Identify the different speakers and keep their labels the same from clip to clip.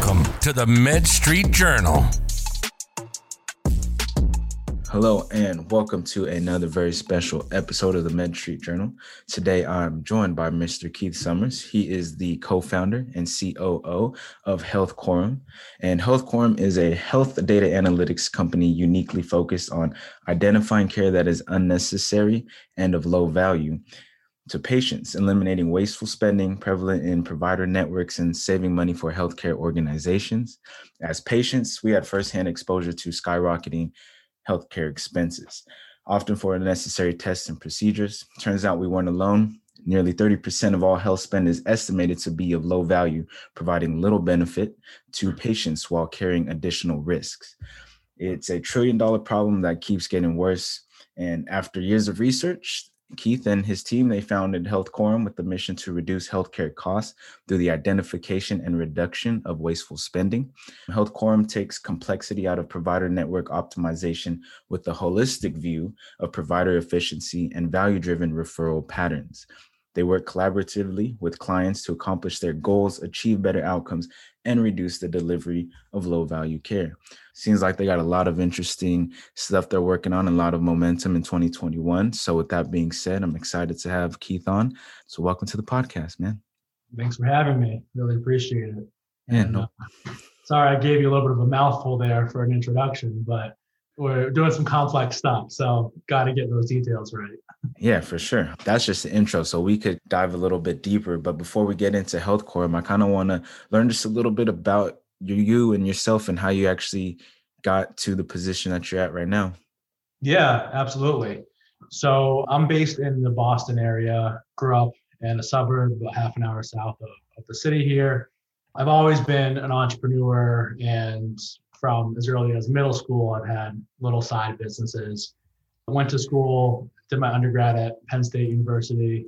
Speaker 1: Welcome to the Med Street Journal.
Speaker 2: Hello, and welcome to another very special episode of the Med Street Journal. Today, I'm joined by Mr. Keith Summers. He is the co founder and COO of HealthCorum. And HealthCorum is a health data analytics company uniquely focused on identifying care that is unnecessary and of low value to patients, eliminating wasteful spending prevalent in provider networks and saving money for healthcare organizations. As patients, we had firsthand exposure to skyrocketing healthcare expenses, often for unnecessary tests and procedures. Turns out we weren't alone. Nearly 30% of all health spend is estimated to be of low value, providing little benefit to patients while carrying additional risks. It's a trillion dollar problem that keeps getting worse. And after years of research, Keith and his team, they founded HealthCorum with the mission to reduce healthcare costs through the identification and reduction of wasteful spending. HealthCorum takes complexity out of provider network optimization with the holistic view of provider efficiency and value-driven referral patterns. They work collaboratively with clients to accomplish their goals, achieve better outcomes, and reduce the delivery of low value care. Seems like they got a lot of interesting stuff they're working on, a lot of momentum in 2021. So, with that being said, I'm excited to have Keith on. So, welcome to the podcast, man.
Speaker 3: Thanks for having me. Really appreciate it.
Speaker 2: Yeah, and, no.
Speaker 3: Uh, sorry, I gave you a little bit of a mouthful there for an introduction, but we're doing some complex stuff. So, got to get those details right.
Speaker 2: Yeah, for sure. That's just the intro. So we could dive a little bit deeper. But before we get into HealthCorum, I kind of want to learn just a little bit about you, you and yourself and how you actually got to the position that you're at right now.
Speaker 3: Yeah, absolutely. So I'm based in the Boston area, grew up in a suburb about half an hour south of, of the city here. I've always been an entrepreneur and from as early as middle school, I've had little side businesses. I went to school did my undergrad at Penn State University,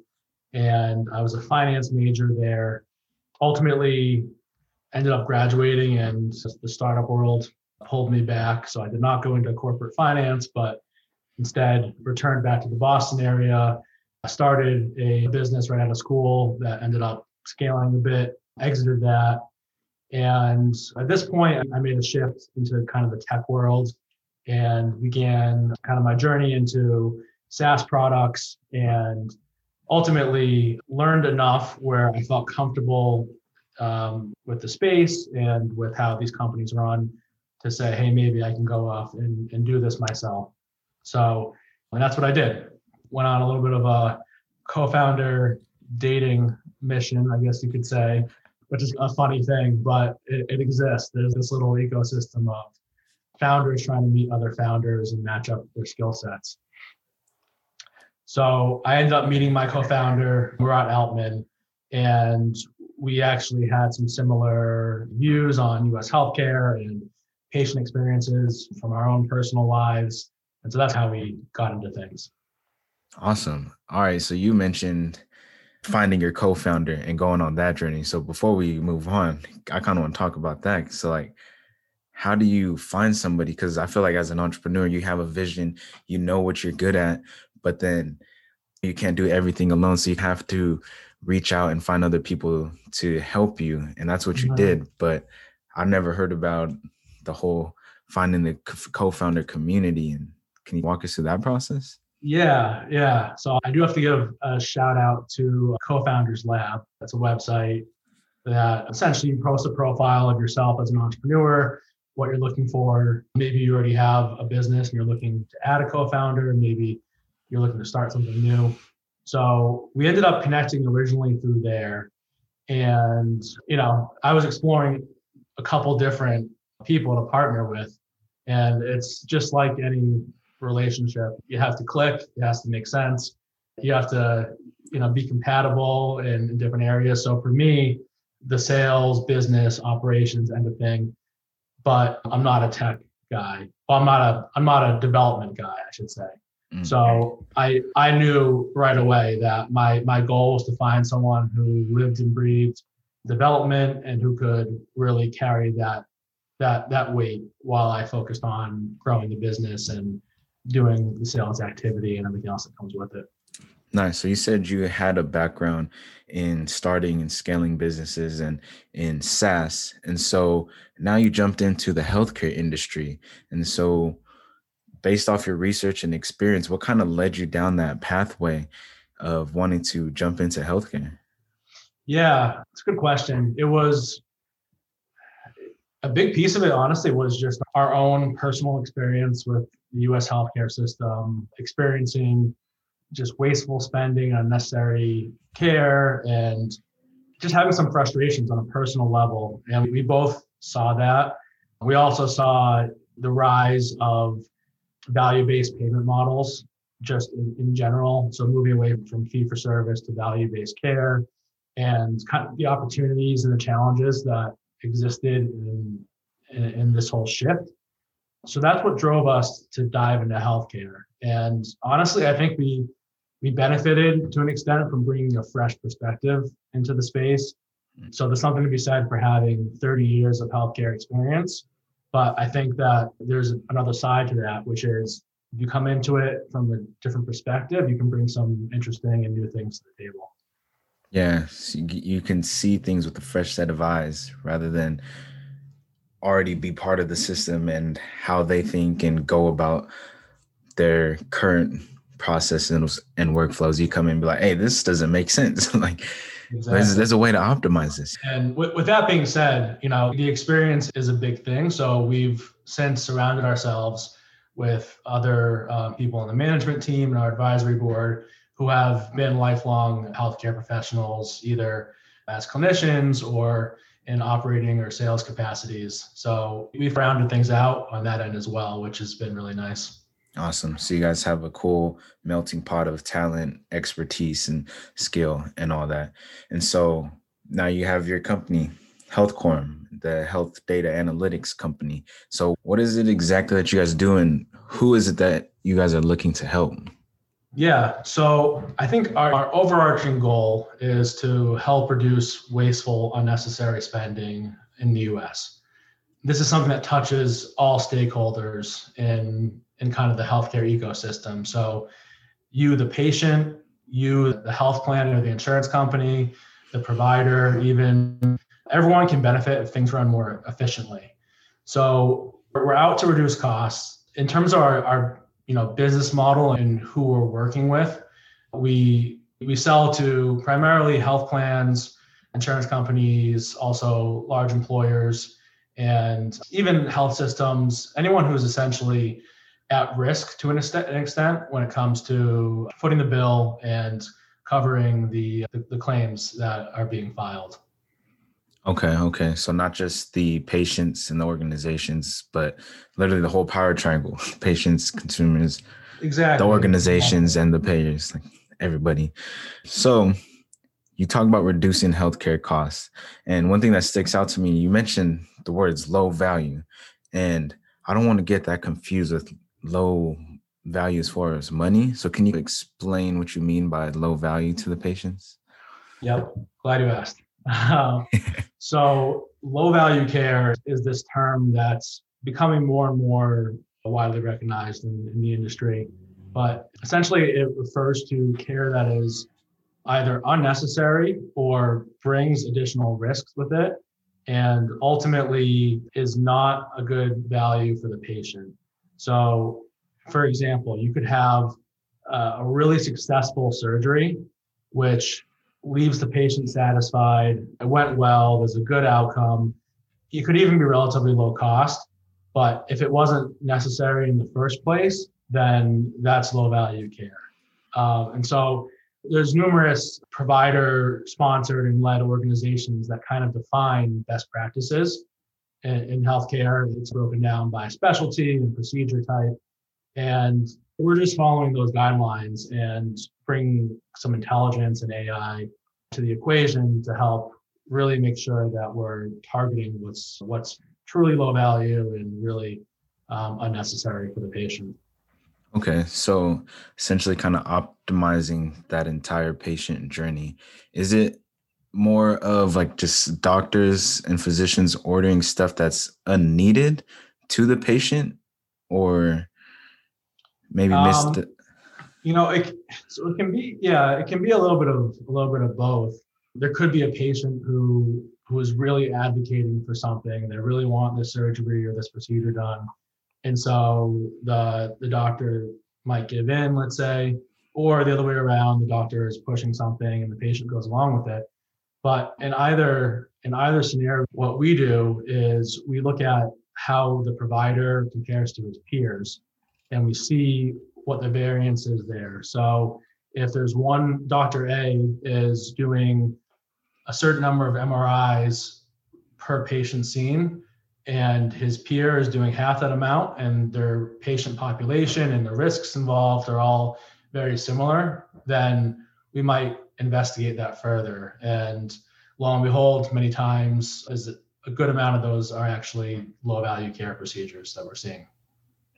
Speaker 3: and I was a finance major there. Ultimately, ended up graduating, and the startup world pulled me back. So I did not go into corporate finance, but instead returned back to the Boston area. I started a business right out of school that ended up scaling a bit, exited that. And at this point, I made a shift into kind of the tech world and began kind of my journey into SaaS products and ultimately learned enough where I felt comfortable um, with the space and with how these companies run to say, hey, maybe I can go off and, and do this myself. So, and that's what I did. Went on a little bit of a co founder dating mission, I guess you could say, which is a funny thing, but it, it exists. There's this little ecosystem of founders trying to meet other founders and match up their skill sets. So I ended up meeting my co-founder, Murat Altman, and we actually had some similar views on U.S. healthcare and patient experiences from our own personal lives. And so that's how we got into things.
Speaker 2: Awesome. All right. So you mentioned finding your co-founder and going on that journey. So before we move on, I kind of want to talk about that. So like how do you find somebody? Because I feel like as an entrepreneur, you have a vision, you know what you're good at, but then you can't do everything alone. So you have to reach out and find other people to help you. And that's what you mm-hmm. did. But I never heard about the whole finding the co-founder community. And can you walk us through that process?
Speaker 3: Yeah, yeah. So I do have to give a shout out to Co-Founders Lab. That's a website that essentially you post a profile of yourself as an entrepreneur, what you're looking for. Maybe you already have a business and you're looking to add a co-founder. Maybe you're looking to start something new. So we ended up connecting originally through there. And, you know, I was exploring a couple different people to partner with. And it's just like any relationship. You have to click, it has to make sense. You have to, you know, be compatible in, in different areas. So for me, the sales, business, operations end of thing, but I'm not a tech guy. Well, I'm not a I'm not a development guy, I should say. Mm-hmm. So I I knew right away that my my goal was to find someone who lived and breathed development and who could really carry that that that weight while I focused on growing the business and doing the sales activity and everything else that comes with it.
Speaker 2: Nice. So you said you had a background in starting and scaling businesses and in SaaS. And so now you jumped into the healthcare industry. And so based off your research and experience, what kind of led you down that pathway of wanting to jump into healthcare?
Speaker 3: Yeah, it's a good question. It was a big piece of it, honestly, was just our own personal experience with the US healthcare system, experiencing just wasteful spending, unnecessary care, and just having some frustrations on a personal level. And we both saw that. We also saw the rise of value based payment models just in, in general. So moving away from fee for service to value based care and kind of the opportunities and the challenges that existed in, in, in this whole shift. So that's what drove us to dive into healthcare. And honestly, I think we we benefited to an extent from bringing a fresh perspective into the space. Mm-hmm. So there's something to be said for having 30 years of healthcare experience. But I think that there's another side to that, which is if you come into it from a different perspective, you can bring some interesting and new things to the table.
Speaker 2: Yeah, so you can see things with a fresh set of eyes rather than already be part of the system and how they think and go about their current processes and workflows. You come in and be like, hey, this doesn't make sense. like exactly. there's, there's a way to optimize this.
Speaker 3: And with, with that being said, you know, the experience is a big thing. So we've since surrounded ourselves with other um, people on the management team and our advisory board who have been lifelong healthcare professionals, either as clinicians or in operating or sales capacities. So we've rounded things out on that end as well, which has been really nice.
Speaker 2: Awesome. So you guys have a cool melting pot of talent, expertise, and skill and all that. And so now you have your company, HealthCorum, the health data analytics company. So what is it exactly that you guys do and who is it that you guys are looking to help?
Speaker 3: Yeah, so I think our, our, overarching goal is to help reduce wasteful, unnecessary spending in the US. This is something that touches all stakeholders in, in kind of the healthcare ecosystem. So, you, the patient, you, the health plan or the insurance company, the provider, even everyone can benefit if things run more efficiently. So, we're out to reduce costs. In terms of our, our you know business model and who we're working with. We we sell to primarily health plans, insurance companies, also large employers, and even health systems. Anyone who's essentially at risk to an extent when it comes to footing the bill and covering the, the, the claims that are being filed.
Speaker 2: Okay, okay. So not just the patients and the organizations, but literally the whole power triangle: patients, consumers,
Speaker 3: exactly,
Speaker 2: the organizations, and the payers, like everybody. So you talk about reducing healthcare costs, and one thing that sticks out to me, you mentioned the words low value, and I don't want to get that confused with low value as far as money. So can you explain what you mean by low value to the patients?
Speaker 3: Yep, glad you asked. Um, so, low value care is this term that's becoming more and more widely recognized in, in the industry. But essentially, it refers to care that is either unnecessary or brings additional risks with it and ultimately is not a good value for the patient. So, for example, you could have uh, a really successful surgery, which leaves the patient satisfied. It went well. There's a good outcome. It could even be relatively low cost. But if it wasn't necessary in the first place, then that's low value care. Uh, and so there's numerous provider sponsored and led organizations that kind of define best practices in, in healthcare. It's broken down by specialty and procedure type. And we're just following those guidelines and bring some intelligence and AI to the equation to help really make sure that we're targeting what's what's truly low value and really um, unnecessary for the patient.
Speaker 2: Okay, so essentially, kind of optimizing that entire patient journey. Is it more of like just doctors and physicians ordering stuff that's unneeded to the patient, or maybe um, missed? It?
Speaker 3: You know, it, so it can be, yeah, it can be a little bit of a little bit of both. There could be a patient who who is really advocating for something. They really want this surgery or this procedure done, and so the the doctor might give in, let's say, or the other way around, the doctor is pushing something and the patient goes along with it. But in either in either scenario, what we do is we look at how the provider compares to his peers, and we see what the variance is there. So if there's one Dr. A is doing a certain number of MRIs per patient seen, and his peer is doing half that amount, and their patient population and the risks involved are all very similar, then we might investigate that further. And lo and behold, many times is a good amount of those are actually low value care procedures that we're seeing.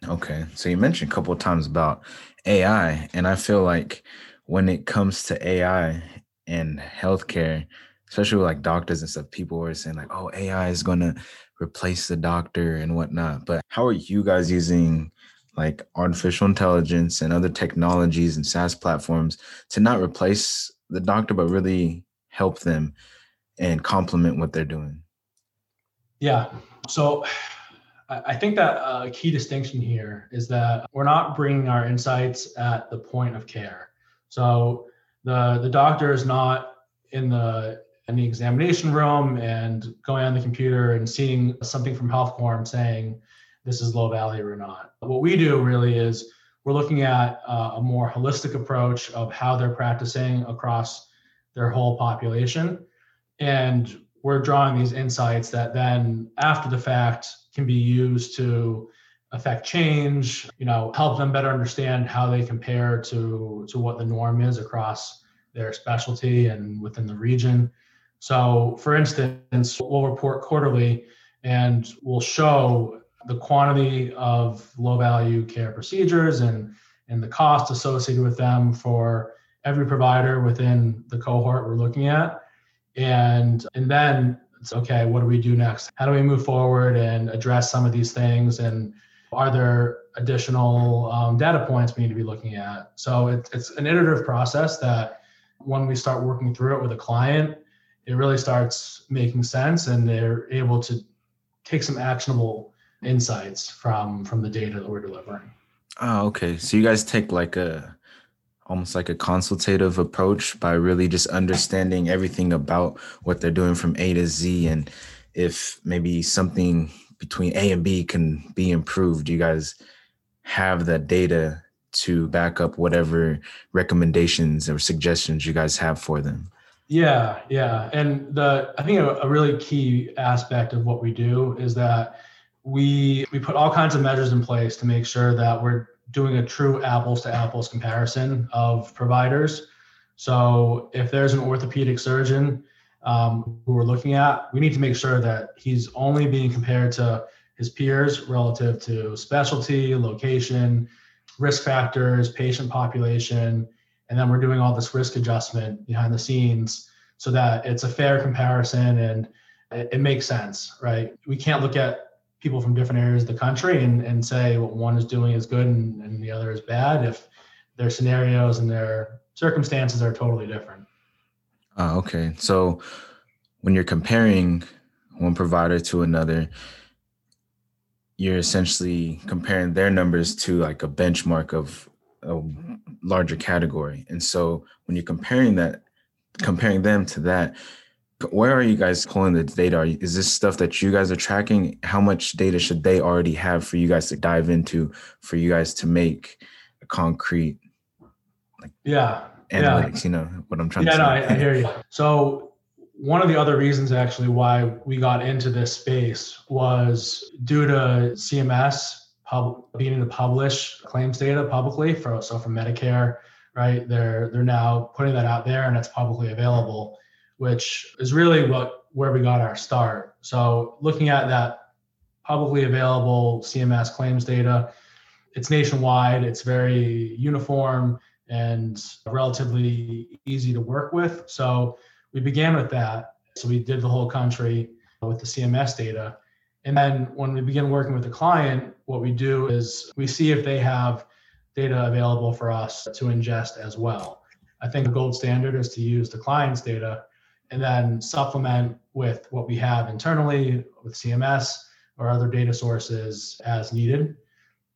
Speaker 2: Okay. So you mentioned a couple of times about AI, and I feel like when it comes to AI and healthcare, especially with like doctors and stuff, people were saying like, "Oh, AI is going to replace the doctor and whatnot." But how are you guys using like artificial intelligence and other technologies and SaaS platforms to not replace the doctor, but really help them and complement what they're doing?
Speaker 3: Yeah. So I think that a key distinction here is that we're not bringing our insights at the point of care. So the the doctor is not in the in the examination room and going on the computer and seeing something from HealthCorum saying this is low value or not. What we do really is we're looking at uh, a more holistic approach of how they're practicing across their whole population. And we're drawing these insights that then after the fact can be used to affect change you know help them better understand how they compare to to what the norm is across their specialty and within the region. So for instance we'll report quarterly and we'll show the quantity of low value care procedures and and the cost associated with them for every provider within the cohort we're looking at and and then it's okay what do we do next? How do we move forward and address some of these things? And are there additional um, data points we need to be looking at? So it, it's an iterative process that when we start working through it with a client it really starts making sense and they're able to take some actionable insights from from the data that we're delivering.
Speaker 2: Oh okay. So you guys take like a almost like a consultative approach by really just understanding everything about what they're doing from A to Z and if maybe something between A and B can be improved, you guys have that data to back up whatever recommendations or suggestions you guys have for them.
Speaker 3: Yeah, yeah. And the I think a, a really key aspect of what we do is that we we put all kinds of measures in place to make sure that we're doing a true apples to apples comparison of providers. So if there's an orthopedic surgeon um, who we're looking at, we need to make sure that he's only being compared to his peers relative to specialty, location, risk factors, patient population, and then we're doing all this risk adjustment behind the scenes so that it's a fair comparison and it, it makes sense, right? We can't look at people from different areas of the country and, and say what one is doing is good and, and the other is bad if their scenarios and their circumstances are totally different.
Speaker 2: Uh, okay. So when you're comparing one provider to another, you're essentially comparing their numbers to like a benchmark of a larger category. And so when you're comparing that, comparing them to that, where are you guys pulling the data? Is this stuff that you guys are tracking? How much data should they already have for you guys to dive into, for you guys to make a concrete,
Speaker 3: like yeah,
Speaker 2: analytics? Yeah. You know what I'm trying
Speaker 3: yeah,
Speaker 2: to
Speaker 3: say. Yeah, no, I, I hear you. So one of the other reasons actually why we got into this space was due to CMS pub, beginning to publish claims data publicly for so for Medicare, right? They're they're now putting that out there and it's publicly available which is really what where we got our start. So looking at that publicly available CMS claims data, it's nationwide, it's very uniform and relatively easy to work with. So we began with that. So we did the whole country with the CMS data. And then when we begin working with the client, what we do is we see if they have data available for us to ingest as well. I think the gold standard is to use the client's data and then supplement with what we have internally with CMS or other data sources as needed.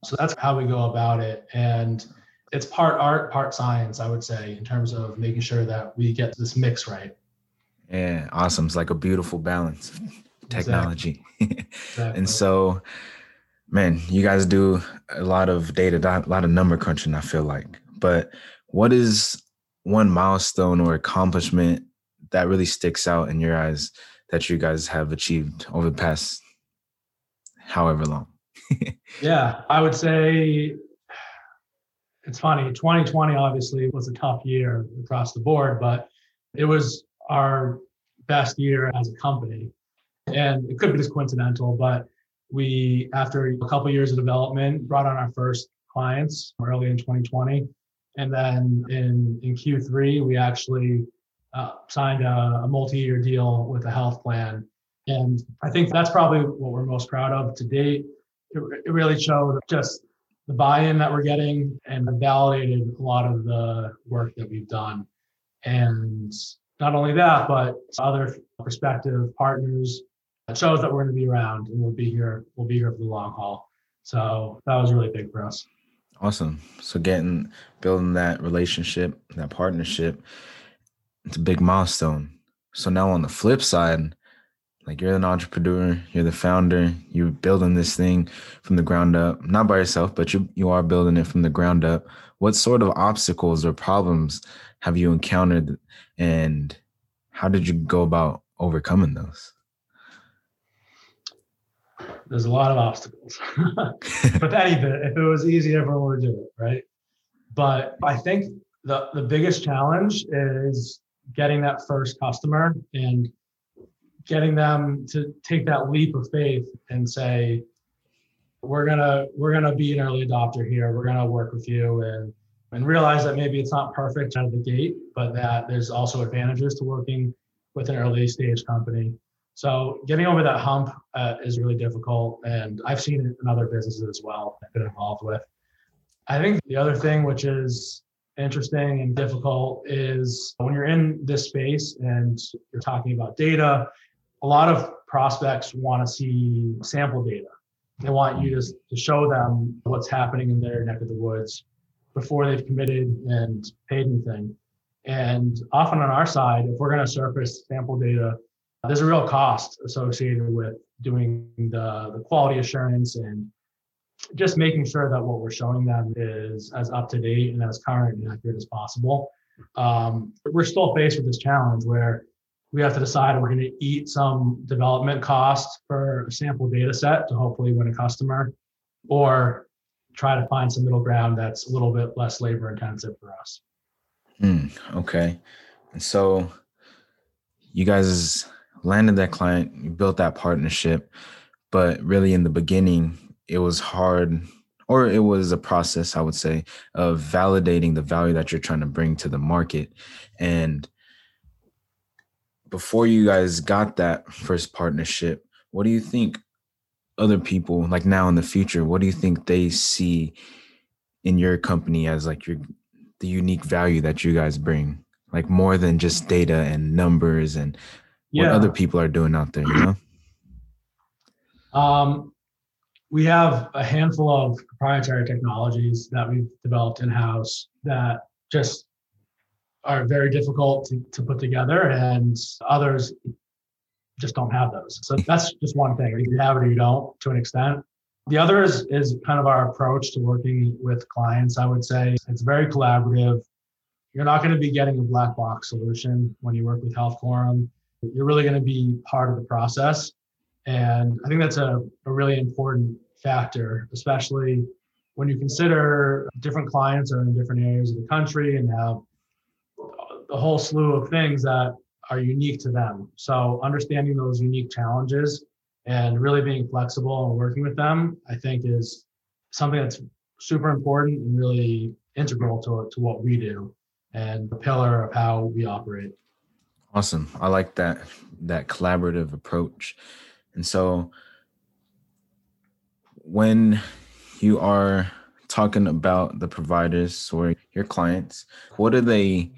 Speaker 3: So that's how we go about it. And it's part art, part science, I would say, in terms of making sure that we get this mix right.
Speaker 2: Yeah, awesome. It's like a beautiful balance technology.
Speaker 3: Exactly. exactly.
Speaker 2: and so, man, you guys do a lot of data, a lot of number crunching, I feel like. But what is one milestone or accomplishment that really sticks out in your eyes that you guys have achieved over the past however long?
Speaker 3: yeah, I would say it's funny. 2020 obviously was a tough year across the board, but it was our best year as a company. And it could be just coincidental, but we, after a couple of years of development, brought on our first clients early in 2020. And then in, in Q3, we actually uh, signed a, a multi year deal with a health plan. And I think that's probably what we're most proud of to date. It, it really showed just the buy-in that we're getting and validated a lot of the work that we've done. And not only that, but other prospective partners it shows that we're going to be around and we'll be here. We'll be here for the long haul. So that was really big for us.
Speaker 2: Awesome. So getting building that relationship, that partnership, it's a big milestone. So now on the flip side, like you're an entrepreneur, you're the founder, you're building this thing from the ground up, not by yourself, but you you are building it from the ground up. What sort of obstacles or problems have you encountered and how did you go about overcoming those?
Speaker 3: There's a lot of obstacles. but any bit, if it was easy, everyone would do it, right? But I think the the biggest challenge is getting that first customer and getting them to take that leap of faith and say we're gonna we're gonna be an early adopter here. We're gonna work with you and and realize that maybe it's not perfect out of the gate but that there's also advantages to working with an early stage company. So getting over that hump uh, is really difficult and i've seen it in other businesses as well i've been involved with. I think the other thing which is interesting and difficult is when you're in this space and you're talking about data a lot of prospects want to see sample data. They want you to, to show them what's happening in their neck of the woods before they've committed and paid anything. And often on our side, if we're going to surface sample data, there's a real cost associated with doing the, the quality assurance and just making sure that what we're showing them is as up to date and as current and accurate as possible. Um, we're still faced with this challenge where we have to decide we're going to eat some development cost for a sample data set to hopefully win a customer or try to find some middle ground that's a little bit less labor intensive for us.
Speaker 2: Mm, okay. And so you guys landed that client, you built that partnership, but really in the beginning, it was hard or it was a process, I would say, of validating the value that you're trying to bring to the market. And before you guys got that first partnership, what do you think other people like now in the future, what do you think they see in your company as like your the unique value that you guys bring? Like more than just data and numbers and yeah. what other people are doing out there, you know?
Speaker 3: Um we have a handful of proprietary technologies that we've developed in-house that just are very difficult to, to put together and others just don't have those. So that's just one thing. You have it or you don't to an extent. The other is, is kind of our approach to working with clients. I would say it's very collaborative. You're not going to be getting a black box solution when you work with HealthCorum. You're really going to be part of the process. And I think that's a, a really important factor, especially when you consider different clients are in different areas of the country and have the whole slew of things that are unique to them. So understanding those unique challenges and really being flexible and working with them, I think is something that's super important and really integral to, to what we do and the pillar of how we operate.
Speaker 2: Awesome. I like that that collaborative approach. And so when you are talking about the providers or your clients, what are they?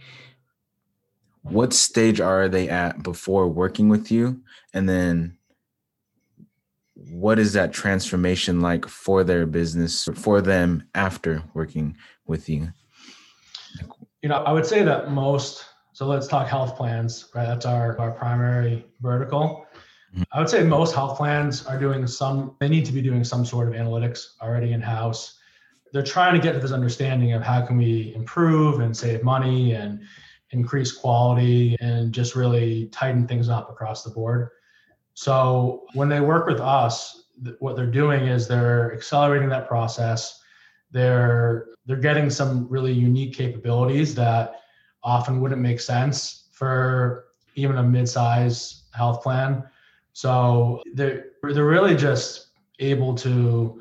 Speaker 2: What stage are they at before working with you, and then what is that transformation like for their business for them after working with you?
Speaker 3: You know, I would say that most. So let's talk health plans, right? That's our our primary vertical. Mm-hmm. I would say most health plans are doing some, they need to be doing some sort of analytics already in house. They're trying to get to this understanding of how can we improve and save money and increase quality and just really tighten things up across the board. So when they work with us, what they're doing is they're accelerating that process. They're they're getting some really unique capabilities that often wouldn't make sense for even a mid-size health plan so they're they're really just able to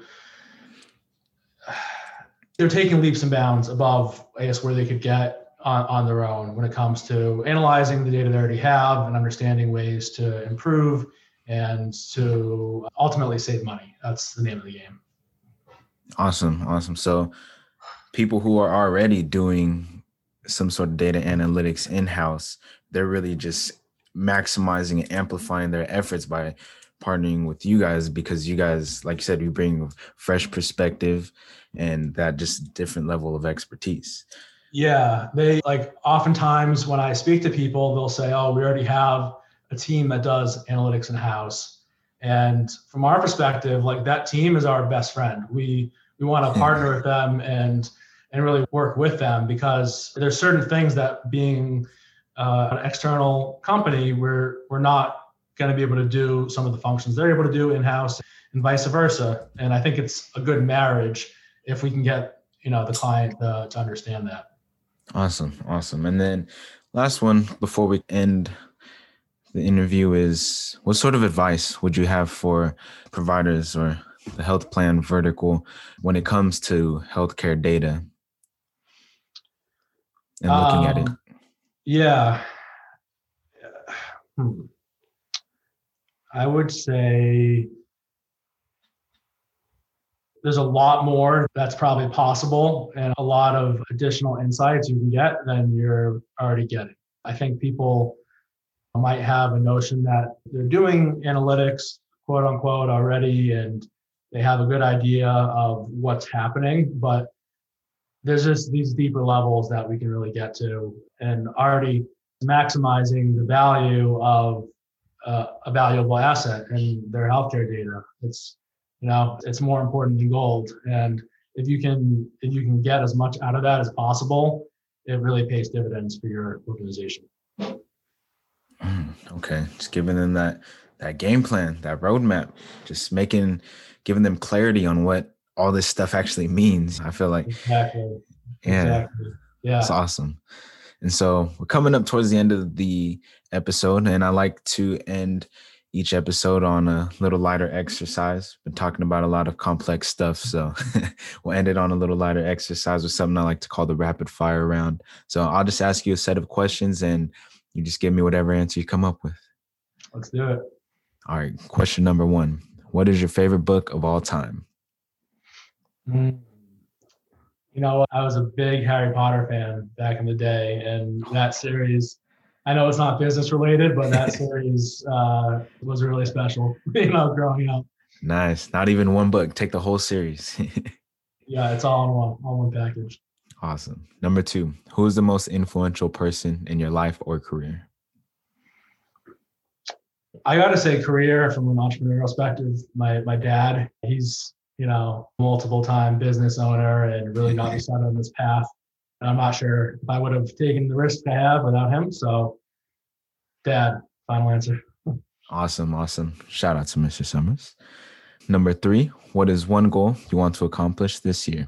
Speaker 3: they're taking leaps and bounds above, I guess, where they could get on, on their own when it comes to analyzing the data they already have and understanding ways to improve and to ultimately save money. That's the name of the game.
Speaker 2: Awesome. Awesome. So people who are already doing some sort of data analytics in-house, they're really just maximizing and amplifying their efforts by partnering with you guys because you guys like you said you bring fresh perspective and that just different level of expertise.
Speaker 3: Yeah they like oftentimes when i speak to people they'll say oh we already have a team that does analytics in house and from our perspective like that team is our best friend. We we want to partner with them and and really work with them because there's certain things that being uh, an external company, we're we're not going to be able to do some of the functions they're able to do in house, and vice versa. And I think it's a good marriage if we can get you know the client uh, to understand that.
Speaker 2: Awesome, awesome. And then last one before we end the interview is what sort of advice would you have for providers or the health plan vertical when it comes to healthcare data and looking um, at it?
Speaker 3: Yeah. Hmm. I would say there's a lot more that's probably possible and a lot of additional insights you can get than you're already getting. I think people might have a notion that they're doing analytics, quote unquote, already, and they have a good idea of what's happening, but there's just these deeper levels that we can really get to and already maximizing the value of uh, a valuable asset in their healthcare data. It's you know it's more important than gold, and if you can if you can get as much out of that as possible, it really pays dividends for your organization.
Speaker 2: Mm, okay, just giving them that that game plan, that roadmap, just making giving them clarity on what all this stuff actually means. I feel like
Speaker 3: exactly.
Speaker 2: Yeah. Exactly. Yeah. It's awesome. And so we're coming up towards the end of the episode, and I like to end each episode on a little lighter exercise. Been talking about a lot of complex stuff, so we'll end it on a little lighter exercise with something I like to call the rapid fire round. So I'll just ask you a set of questions, and you just give me whatever answer you come up with.
Speaker 3: Let's do it.
Speaker 2: All right. Question number one: What is your favorite book of all time?
Speaker 3: Mm. You know, I was a big Harry Potter fan back in the day, and that series. I know it's not business related, but that series uh, was really special. You know, growing up.
Speaker 2: Nice. Not even one book. Take the whole series.
Speaker 3: yeah, it's all in one, all one package.
Speaker 2: Awesome. Number two, who is the most influential person in your life or career?
Speaker 3: I got to say, career from an entrepreneurial perspective. My my dad, he's you know, multiple time business owner and really got me started on this path. And I'm not sure if I would have taken the risk to have without him. So, dad, final answer.
Speaker 2: Awesome. Awesome. Shout out to Mr. Summers. Number three, what is one goal you want to accomplish this year?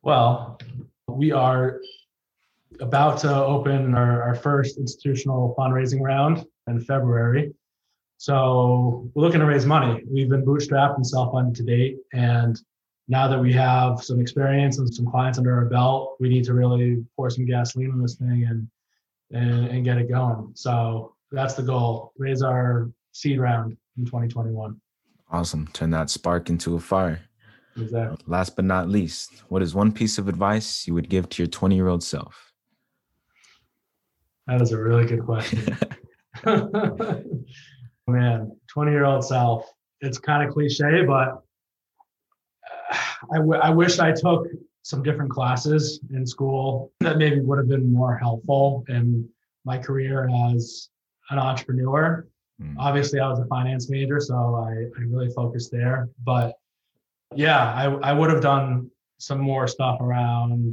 Speaker 3: Well, we are about to open our, our first institutional fundraising round in February. So we're looking to raise money. We've been bootstrapped and self-funded to date, and now that we have some experience and some clients under our belt, we need to really pour some gasoline on this thing and and, and get it going. So that's the goal: raise our seed round in 2021.
Speaker 2: Awesome. Turn that spark into a fire.
Speaker 3: exactly.
Speaker 2: Last but not least, what is one piece of advice you would give to your 20 year old self?
Speaker 3: That is a really good question. Man, 20 year old self. It's kind of cliche, but I, w- I wish I took some different classes in school that maybe would have been more helpful in my career as an entrepreneur. Mm. Obviously, I was a finance major, so I, I really focused there. But yeah, I, I would have done some more stuff around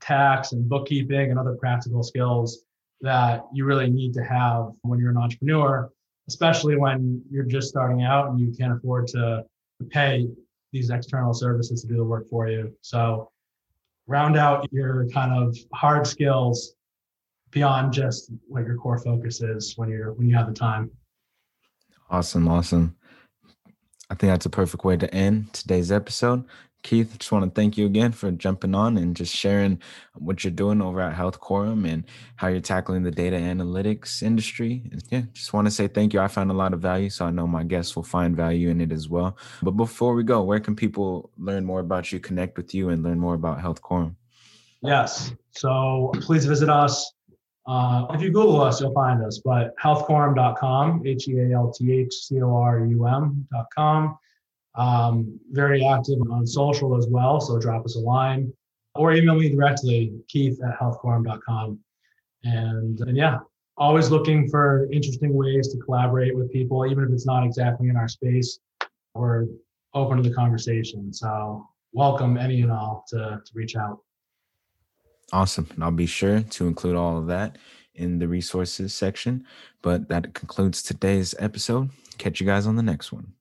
Speaker 3: tax and bookkeeping and other practical skills that you really need to have when you're an entrepreneur, especially when you're just starting out and you can't afford to pay these external services to do the work for you. So round out your kind of hard skills beyond just what your core focus is when you're when you have the time.
Speaker 2: Awesome, awesome. I think that's a perfect way to end today's episode. Keith, just want to thank you again for jumping on and just sharing what you're doing over at HealthCorum and how you're tackling the data analytics industry. Yeah, just want to say thank you. I found a lot of value, so I know my guests will find value in it as well. But before we go, where can people learn more about you, connect with you, and learn more about HealthCorum?
Speaker 3: Yes. So please visit us. Uh, if you Google us, you'll find us, but healthcorum.com, H E A L T H C O R U M.com. Um, very active on social as well. So drop us a line or email me directly, keith at healthcorum.com. And, and yeah, always looking for interesting ways to collaborate with people, even if it's not exactly in our space. We're open to the conversation. So welcome any and all to, to reach out.
Speaker 2: Awesome. And I'll be sure to include all of that in the resources section. But that concludes today's episode. Catch you guys on the next one.